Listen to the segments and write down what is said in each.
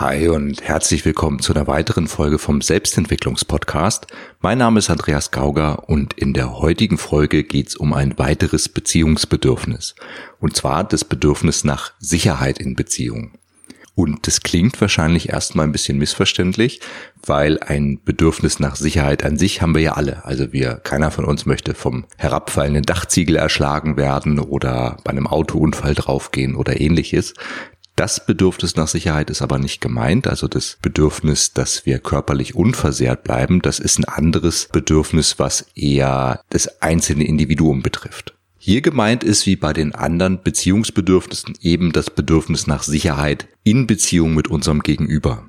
Hi und herzlich willkommen zu einer weiteren Folge vom Selbstentwicklungspodcast. Mein Name ist Andreas Gauger und in der heutigen Folge geht es um ein weiteres Beziehungsbedürfnis. Und zwar das Bedürfnis nach Sicherheit in Beziehungen. Und das klingt wahrscheinlich erstmal ein bisschen missverständlich, weil ein Bedürfnis nach Sicherheit an sich haben wir ja alle. Also wir, keiner von uns möchte vom herabfallenden Dachziegel erschlagen werden oder bei einem Autounfall draufgehen oder ähnliches. Das Bedürfnis nach Sicherheit ist aber nicht gemeint, also das Bedürfnis, dass wir körperlich unversehrt bleiben, das ist ein anderes Bedürfnis, was eher das einzelne Individuum betrifft. Hier gemeint ist wie bei den anderen Beziehungsbedürfnissen eben das Bedürfnis nach Sicherheit in Beziehung mit unserem Gegenüber.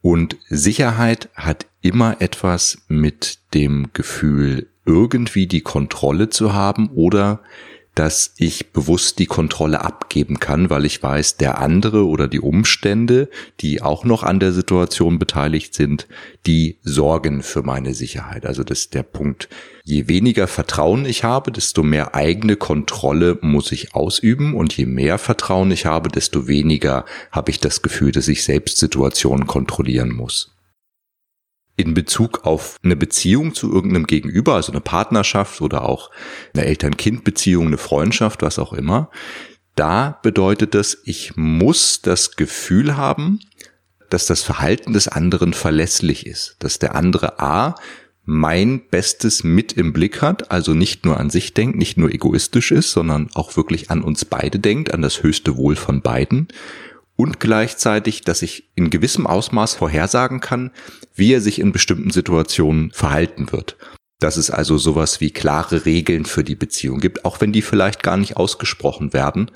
Und Sicherheit hat immer etwas mit dem Gefühl, irgendwie die Kontrolle zu haben oder dass ich bewusst die Kontrolle abgeben kann, weil ich weiß, der andere oder die Umstände, die auch noch an der Situation beteiligt sind, die sorgen für meine Sicherheit. Also das ist der Punkt. Je weniger Vertrauen ich habe, desto mehr eigene Kontrolle muss ich ausüben und je mehr Vertrauen ich habe, desto weniger habe ich das Gefühl, dass ich selbst Situationen kontrollieren muss in Bezug auf eine Beziehung zu irgendeinem Gegenüber, also eine Partnerschaft oder auch eine Eltern-Kind-Beziehung, eine Freundschaft, was auch immer, da bedeutet das, ich muss das Gefühl haben, dass das Verhalten des anderen verlässlich ist, dass der andere A mein Bestes mit im Blick hat, also nicht nur an sich denkt, nicht nur egoistisch ist, sondern auch wirklich an uns beide denkt, an das höchste Wohl von beiden und gleichzeitig, dass ich in gewissem Ausmaß vorhersagen kann, wie er sich in bestimmten Situationen verhalten wird. Dass es also sowas wie klare Regeln für die Beziehung gibt, auch wenn die vielleicht gar nicht ausgesprochen werden.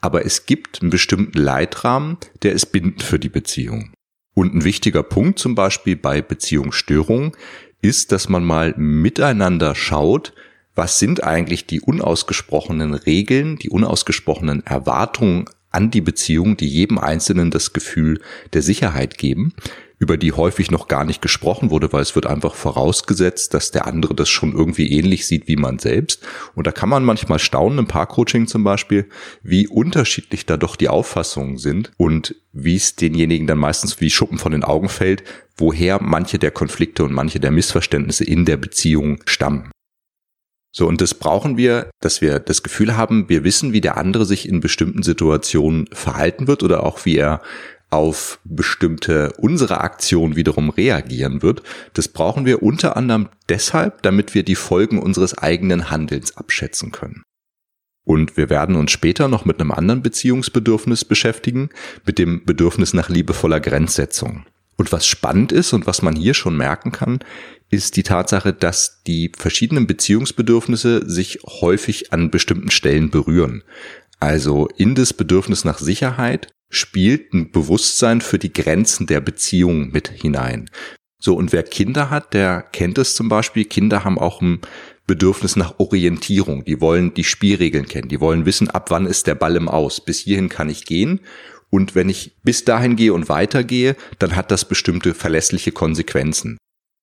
Aber es gibt einen bestimmten Leitrahmen, der ist bindend für die Beziehung. Und ein wichtiger Punkt zum Beispiel bei Beziehungsstörungen ist, dass man mal miteinander schaut, was sind eigentlich die unausgesprochenen Regeln, die unausgesprochenen Erwartungen an die Beziehung, die jedem Einzelnen das Gefühl der Sicherheit geben, über die häufig noch gar nicht gesprochen wurde, weil es wird einfach vorausgesetzt, dass der andere das schon irgendwie ähnlich sieht wie man selbst. Und da kann man manchmal staunen, im Paarcoaching zum Beispiel, wie unterschiedlich da doch die Auffassungen sind und wie es denjenigen dann meistens wie Schuppen von den Augen fällt, woher manche der Konflikte und manche der Missverständnisse in der Beziehung stammen. So, und das brauchen wir, dass wir das Gefühl haben, wir wissen, wie der andere sich in bestimmten Situationen verhalten wird oder auch wie er auf bestimmte unsere Aktion wiederum reagieren wird. Das brauchen wir unter anderem deshalb, damit wir die Folgen unseres eigenen Handelns abschätzen können. Und wir werden uns später noch mit einem anderen Beziehungsbedürfnis beschäftigen, mit dem Bedürfnis nach liebevoller Grenzsetzung. Und was spannend ist und was man hier schon merken kann, ist die Tatsache, dass die verschiedenen Beziehungsbedürfnisse sich häufig an bestimmten Stellen berühren. Also in das Bedürfnis nach Sicherheit spielt ein Bewusstsein für die Grenzen der Beziehung mit hinein. So, und wer Kinder hat, der kennt es zum Beispiel. Kinder haben auch ein Bedürfnis nach Orientierung. Die wollen die Spielregeln kennen. Die wollen wissen, ab wann ist der Ball im Aus. Bis hierhin kann ich gehen. Und wenn ich bis dahin gehe und weitergehe, dann hat das bestimmte verlässliche Konsequenzen.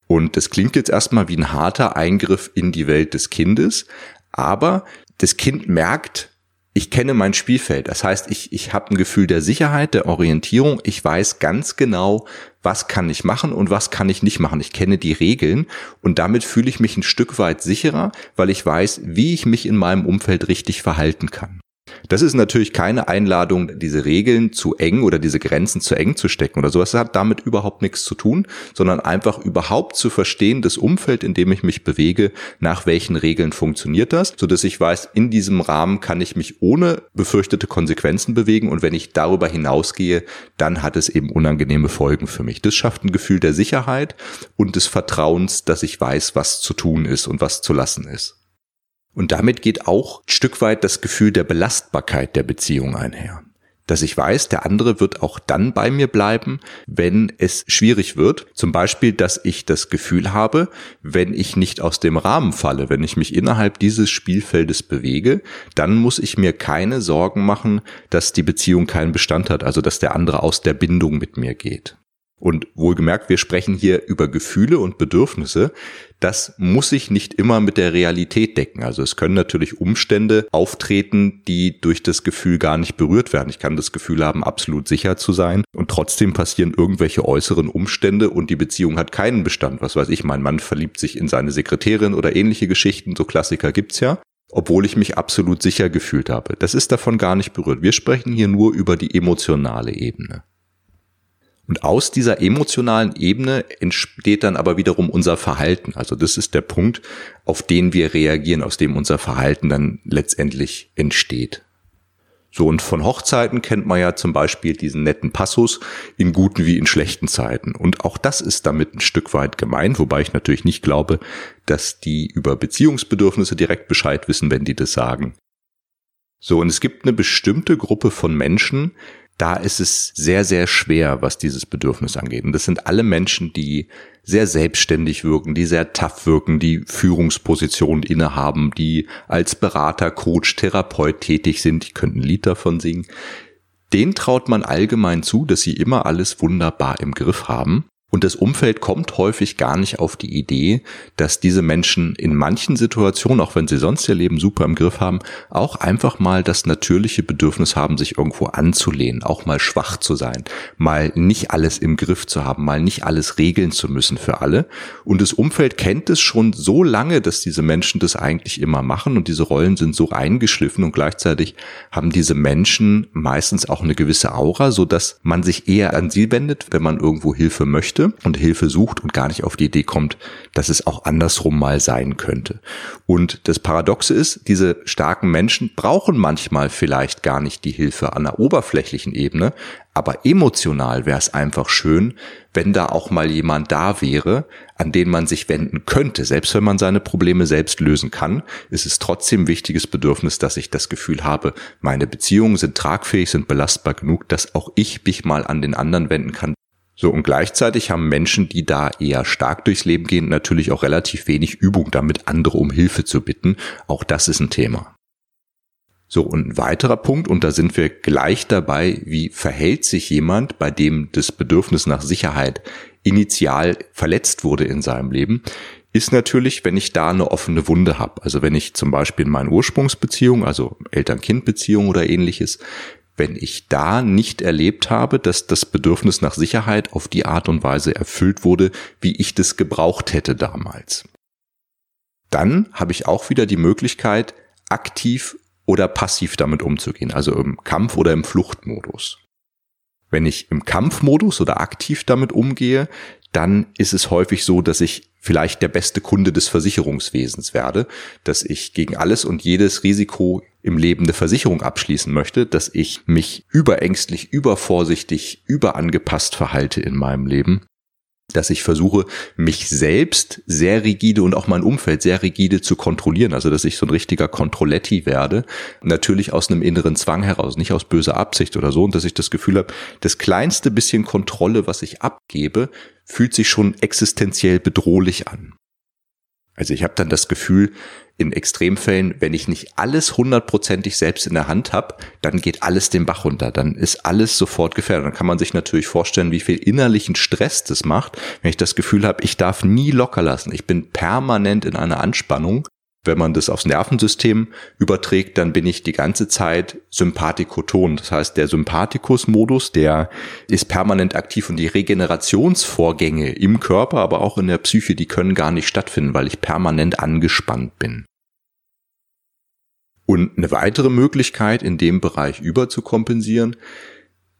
Und das klingt jetzt erstmal wie ein harter Eingriff in die Welt des Kindes, aber das Kind merkt, ich kenne mein Spielfeld. Das heißt, ich, ich habe ein Gefühl der Sicherheit, der Orientierung. Ich weiß ganz genau, was kann ich machen und was kann ich nicht machen. Ich kenne die Regeln und damit fühle ich mich ein Stück weit sicherer, weil ich weiß, wie ich mich in meinem Umfeld richtig verhalten kann. Das ist natürlich keine Einladung, diese Regeln zu eng oder diese Grenzen zu eng zu stecken oder sowas. Das hat damit überhaupt nichts zu tun, sondern einfach überhaupt zu verstehen, das Umfeld, in dem ich mich bewege, nach welchen Regeln funktioniert das, so dass ich weiß, in diesem Rahmen kann ich mich ohne befürchtete Konsequenzen bewegen und wenn ich darüber hinausgehe, dann hat es eben unangenehme Folgen für mich. Das schafft ein Gefühl der Sicherheit und des Vertrauens, dass ich weiß, was zu tun ist und was zu lassen ist. Und damit geht auch ein Stück weit das Gefühl der Belastbarkeit der Beziehung einher. Dass ich weiß, der andere wird auch dann bei mir bleiben, wenn es schwierig wird. Zum Beispiel, dass ich das Gefühl habe, wenn ich nicht aus dem Rahmen falle, wenn ich mich innerhalb dieses Spielfeldes bewege, dann muss ich mir keine Sorgen machen, dass die Beziehung keinen Bestand hat, also dass der andere aus der Bindung mit mir geht. Und wohlgemerkt, wir sprechen hier über Gefühle und Bedürfnisse. Das muss sich nicht immer mit der Realität decken. Also es können natürlich Umstände auftreten, die durch das Gefühl gar nicht berührt werden. Ich kann das Gefühl haben, absolut sicher zu sein und trotzdem passieren irgendwelche äußeren Umstände und die Beziehung hat keinen Bestand. Was weiß ich, mein Mann verliebt sich in seine Sekretärin oder ähnliche Geschichten, so Klassiker gibt's ja obwohl ich mich absolut sicher gefühlt habe. Das ist davon gar nicht berührt. Wir sprechen hier nur über die emotionale Ebene. Und aus dieser emotionalen Ebene entsteht dann aber wiederum unser Verhalten. Also das ist der Punkt, auf den wir reagieren, aus dem unser Verhalten dann letztendlich entsteht. So, und von Hochzeiten kennt man ja zum Beispiel diesen netten Passus in guten wie in schlechten Zeiten. Und auch das ist damit ein Stück weit gemeint, wobei ich natürlich nicht glaube, dass die über Beziehungsbedürfnisse direkt Bescheid wissen, wenn die das sagen. So, und es gibt eine bestimmte Gruppe von Menschen, da ist es sehr, sehr schwer, was dieses Bedürfnis angeht. Und das sind alle Menschen, die sehr selbstständig wirken, die sehr tough wirken, die Führungspositionen innehaben, die als Berater, Coach, Therapeut tätig sind. Ich könnte ein Lied davon singen. Den traut man allgemein zu, dass sie immer alles wunderbar im Griff haben. Und das Umfeld kommt häufig gar nicht auf die Idee, dass diese Menschen in manchen Situationen, auch wenn sie sonst ihr Leben super im Griff haben, auch einfach mal das natürliche Bedürfnis haben, sich irgendwo anzulehnen, auch mal schwach zu sein, mal nicht alles im Griff zu haben, mal nicht alles regeln zu müssen für alle. Und das Umfeld kennt es schon so lange, dass diese Menschen das eigentlich immer machen und diese Rollen sind so eingeschliffen und gleichzeitig haben diese Menschen meistens auch eine gewisse Aura, so dass man sich eher an sie wendet, wenn man irgendwo Hilfe möchte möchte und Hilfe sucht und gar nicht auf die Idee kommt, dass es auch andersrum mal sein könnte. Und das Paradoxe ist, diese starken Menschen brauchen manchmal vielleicht gar nicht die Hilfe an der oberflächlichen Ebene, aber emotional wäre es einfach schön, wenn da auch mal jemand da wäre, an den man sich wenden könnte. Selbst wenn man seine Probleme selbst lösen kann, ist es trotzdem wichtiges Bedürfnis, dass ich das Gefühl habe, meine Beziehungen sind tragfähig, sind belastbar genug, dass auch ich mich mal an den anderen wenden kann, so, und gleichzeitig haben Menschen, die da eher stark durchs Leben gehen, natürlich auch relativ wenig Übung damit, andere um Hilfe zu bitten. Auch das ist ein Thema. So, und ein weiterer Punkt, und da sind wir gleich dabei, wie verhält sich jemand, bei dem das Bedürfnis nach Sicherheit initial verletzt wurde in seinem Leben, ist natürlich, wenn ich da eine offene Wunde habe. Also wenn ich zum Beispiel in meiner Ursprungsbeziehung, also Eltern-Kind-Beziehung oder ähnliches, wenn ich da nicht erlebt habe, dass das Bedürfnis nach Sicherheit auf die Art und Weise erfüllt wurde, wie ich das gebraucht hätte damals. Dann habe ich auch wieder die Möglichkeit, aktiv oder passiv damit umzugehen, also im Kampf- oder im Fluchtmodus. Wenn ich im Kampfmodus oder aktiv damit umgehe, dann ist es häufig so, dass ich vielleicht der beste Kunde des Versicherungswesens werde, dass ich gegen alles und jedes Risiko im Leben eine Versicherung abschließen möchte, dass ich mich überängstlich, übervorsichtig, überangepasst verhalte in meinem Leben dass ich versuche, mich selbst sehr rigide und auch mein Umfeld sehr rigide zu kontrollieren. Also, dass ich so ein richtiger Kontrolletti werde. Natürlich aus einem inneren Zwang heraus, nicht aus böser Absicht oder so. Und dass ich das Gefühl habe, das kleinste bisschen Kontrolle, was ich abgebe, fühlt sich schon existenziell bedrohlich an. Also ich habe dann das Gefühl, in Extremfällen, wenn ich nicht alles hundertprozentig selbst in der Hand habe, dann geht alles den Bach runter, dann ist alles sofort gefährdet. Dann kann man sich natürlich vorstellen, wie viel innerlichen Stress das macht, wenn ich das Gefühl habe, ich darf nie locker lassen. Ich bin permanent in einer Anspannung wenn man das aufs Nervensystem überträgt, dann bin ich die ganze Zeit sympathikoton. Das heißt, der Sympathikus-Modus, der ist permanent aktiv und die Regenerationsvorgänge im Körper, aber auch in der Psyche, die können gar nicht stattfinden, weil ich permanent angespannt bin. Und eine weitere Möglichkeit, in dem Bereich überzukompensieren,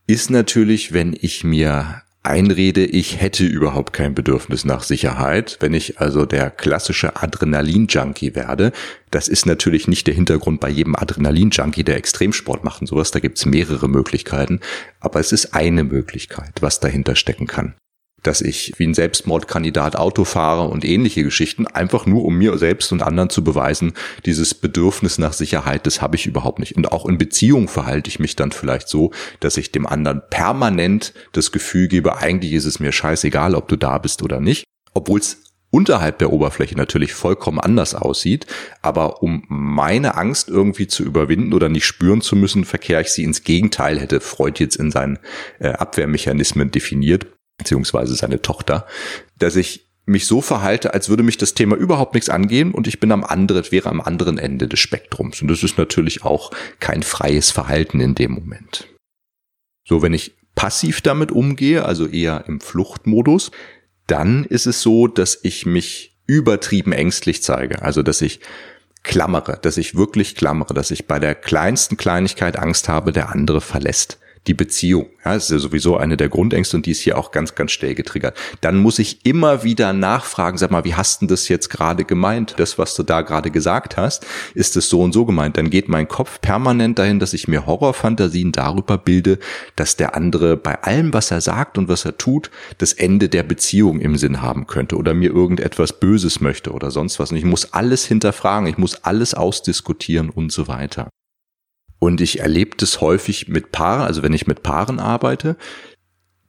ist natürlich, wenn ich mir einrede, ich hätte überhaupt kein Bedürfnis nach Sicherheit, wenn ich also der klassische Adrenalin-Junkie werde. Das ist natürlich nicht der Hintergrund bei jedem Adrenalin-Junkie, der Extremsport macht und sowas. Da gibt's mehrere Möglichkeiten, aber es ist eine Möglichkeit, was dahinter stecken kann dass ich wie ein Selbstmordkandidat Auto fahre und ähnliche Geschichten, einfach nur um mir selbst und anderen zu beweisen, dieses Bedürfnis nach Sicherheit, das habe ich überhaupt nicht. Und auch in Beziehung verhalte ich mich dann vielleicht so, dass ich dem anderen permanent das Gefühl gebe, eigentlich ist es mir scheißegal, ob du da bist oder nicht, obwohl es unterhalb der Oberfläche natürlich vollkommen anders aussieht, aber um meine Angst irgendwie zu überwinden oder nicht spüren zu müssen, verkehre ich sie ins Gegenteil, hätte Freud jetzt in seinen äh, Abwehrmechanismen definiert beziehungsweise seine Tochter, dass ich mich so verhalte, als würde mich das Thema überhaupt nichts angehen und ich bin am anderen, wäre am anderen Ende des Spektrums. Und das ist natürlich auch kein freies Verhalten in dem Moment. So, wenn ich passiv damit umgehe, also eher im Fluchtmodus, dann ist es so, dass ich mich übertrieben ängstlich zeige. Also, dass ich klammere, dass ich wirklich klammere, dass ich bei der kleinsten Kleinigkeit Angst habe, der andere verlässt die Beziehung. Ja, ist ja sowieso eine der Grundängste und die ist hier auch ganz, ganz schnell getriggert. Dann muss ich immer wieder nachfragen, sag mal, wie hast du das jetzt gerade gemeint? Das, was du da gerade gesagt hast, ist es so und so gemeint? Dann geht mein Kopf permanent dahin, dass ich mir Horrorfantasien darüber bilde, dass der andere bei allem, was er sagt und was er tut, das Ende der Beziehung im Sinn haben könnte oder mir irgendetwas Böses möchte oder sonst was. Und ich muss alles hinterfragen, ich muss alles ausdiskutieren und so weiter. Und ich erlebe das häufig mit Paaren, also wenn ich mit Paaren arbeite.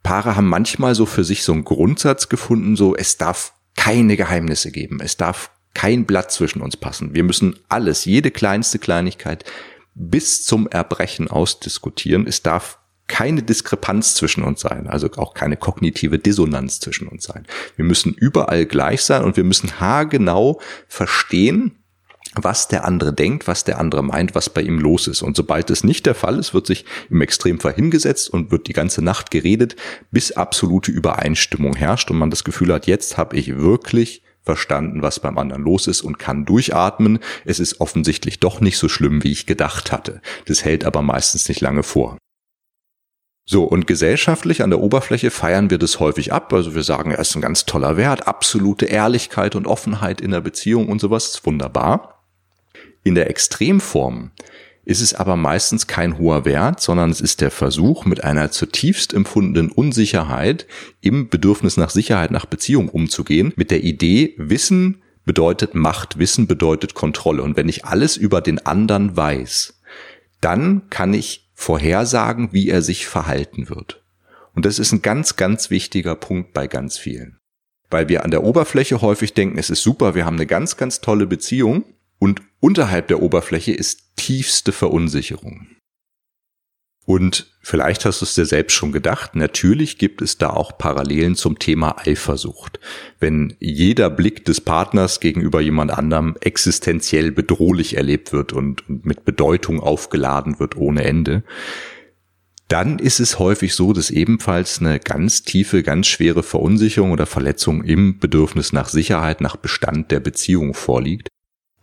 Paare haben manchmal so für sich so einen Grundsatz gefunden, so es darf keine Geheimnisse geben, es darf kein Blatt zwischen uns passen. Wir müssen alles, jede kleinste Kleinigkeit bis zum Erbrechen ausdiskutieren. Es darf keine Diskrepanz zwischen uns sein, also auch keine kognitive Dissonanz zwischen uns sein. Wir müssen überall gleich sein und wir müssen haargenau verstehen, was der andere denkt, was der andere meint, was bei ihm los ist. Und sobald es nicht der Fall ist, wird sich im Extremfall hingesetzt und wird die ganze Nacht geredet, bis absolute Übereinstimmung herrscht und man das Gefühl hat, jetzt habe ich wirklich verstanden, was beim anderen los ist und kann durchatmen. Es ist offensichtlich doch nicht so schlimm, wie ich gedacht hatte. Das hält aber meistens nicht lange vor. So, und gesellschaftlich an der Oberfläche feiern wir das häufig ab. Also wir sagen, er ist ein ganz toller Wert, absolute Ehrlichkeit und Offenheit in der Beziehung und sowas ist wunderbar. In der Extremform ist es aber meistens kein hoher Wert, sondern es ist der Versuch, mit einer zutiefst empfundenen Unsicherheit im Bedürfnis nach Sicherheit, nach Beziehung umzugehen, mit der Idee, Wissen bedeutet Macht, Wissen bedeutet Kontrolle. Und wenn ich alles über den anderen weiß, dann kann ich vorhersagen, wie er sich verhalten wird. Und das ist ein ganz, ganz wichtiger Punkt bei ganz vielen. Weil wir an der Oberfläche häufig denken, es ist super, wir haben eine ganz, ganz tolle Beziehung und unterhalb der Oberfläche ist tiefste Verunsicherung. Und vielleicht hast du es dir selbst schon gedacht, natürlich gibt es da auch Parallelen zum Thema Eifersucht. Wenn jeder Blick des Partners gegenüber jemand anderem existenziell bedrohlich erlebt wird und, mit Bedeutung aufgeladen wird ohne Ende, dann ist es häufig so, dass ebenfalls eine ganz tiefe, ganz schwere Verunsicherung oder Verletzung im Bedürfnis nach Sicherheit, nach Bestand der Beziehung vorliegt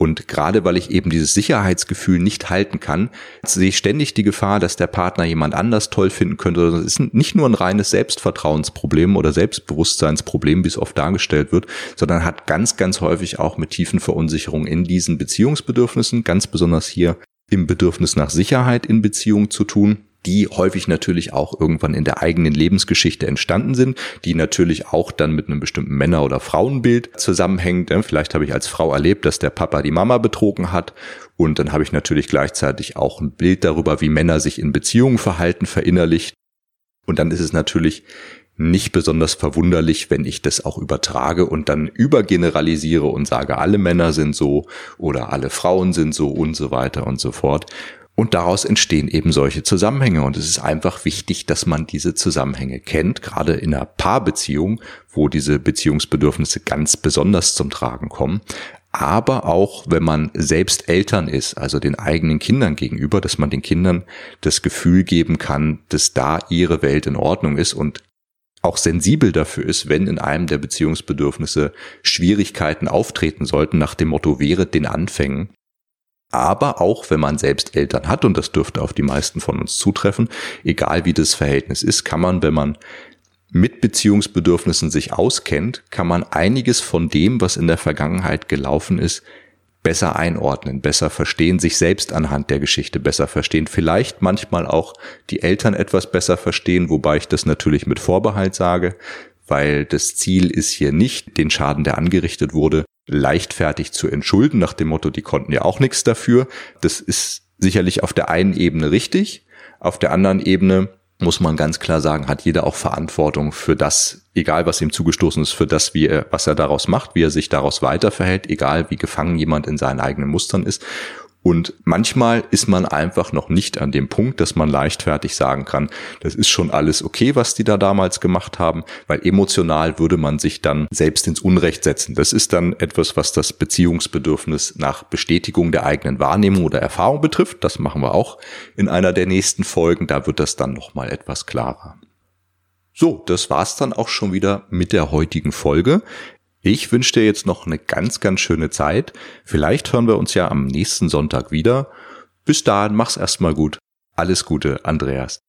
und gerade weil ich eben dieses Sicherheitsgefühl nicht halten kann, sehe ich ständig die Gefahr, dass der Partner jemand anders toll finden könnte. Das ist nicht nur ein reines Selbstvertrauensproblem oder Selbstbewusstseinsproblem, wie es oft dargestellt wird, sondern hat ganz, ganz häufig auch mit tiefen Verunsicherungen in diesen Beziehungsbedürfnissen, ganz besonders hier im Bedürfnis nach Sicherheit in Beziehung zu tun die häufig natürlich auch irgendwann in der eigenen Lebensgeschichte entstanden sind, die natürlich auch dann mit einem bestimmten Männer- oder Frauenbild zusammenhängt. Vielleicht habe ich als Frau erlebt, dass der Papa die Mama betrogen hat und dann habe ich natürlich gleichzeitig auch ein Bild darüber, wie Männer sich in Beziehungen verhalten, verinnerlicht. Und dann ist es natürlich nicht besonders verwunderlich, wenn ich das auch übertrage und dann übergeneralisiere und sage, alle Männer sind so oder alle Frauen sind so und so weiter und so fort. Und daraus entstehen eben solche Zusammenhänge. Und es ist einfach wichtig, dass man diese Zusammenhänge kennt, gerade in einer Paarbeziehung, wo diese Beziehungsbedürfnisse ganz besonders zum Tragen kommen. Aber auch, wenn man selbst Eltern ist, also den eigenen Kindern gegenüber, dass man den Kindern das Gefühl geben kann, dass da ihre Welt in Ordnung ist und auch sensibel dafür ist, wenn in einem der Beziehungsbedürfnisse Schwierigkeiten auftreten sollten, nach dem Motto wäre den Anfängen, aber auch wenn man selbst Eltern hat, und das dürfte auf die meisten von uns zutreffen, egal wie das Verhältnis ist, kann man, wenn man mit Beziehungsbedürfnissen sich auskennt, kann man einiges von dem, was in der Vergangenheit gelaufen ist, besser einordnen, besser verstehen, sich selbst anhand der Geschichte besser verstehen, vielleicht manchmal auch die Eltern etwas besser verstehen, wobei ich das natürlich mit Vorbehalt sage, weil das Ziel ist hier nicht, den Schaden, der angerichtet wurde, leichtfertig zu entschulden, nach dem Motto, die konnten ja auch nichts dafür. Das ist sicherlich auf der einen Ebene richtig. Auf der anderen Ebene muss man ganz klar sagen, hat jeder auch Verantwortung für das, egal was ihm zugestoßen ist, für das, wie er, was er daraus macht, wie er sich daraus weiter verhält, egal wie gefangen jemand in seinen eigenen Mustern ist. Und manchmal ist man einfach noch nicht an dem Punkt, dass man leichtfertig sagen kann, das ist schon alles okay, was die da damals gemacht haben, weil emotional würde man sich dann selbst ins Unrecht setzen. Das ist dann etwas, was das Beziehungsbedürfnis nach Bestätigung der eigenen Wahrnehmung oder Erfahrung betrifft. Das machen wir auch in einer der nächsten Folgen. Da wird das dann nochmal etwas klarer. So, das war's dann auch schon wieder mit der heutigen Folge. Ich wünsche dir jetzt noch eine ganz, ganz schöne Zeit. Vielleicht hören wir uns ja am nächsten Sonntag wieder. Bis dahin, mach's erstmal gut. Alles Gute, Andreas.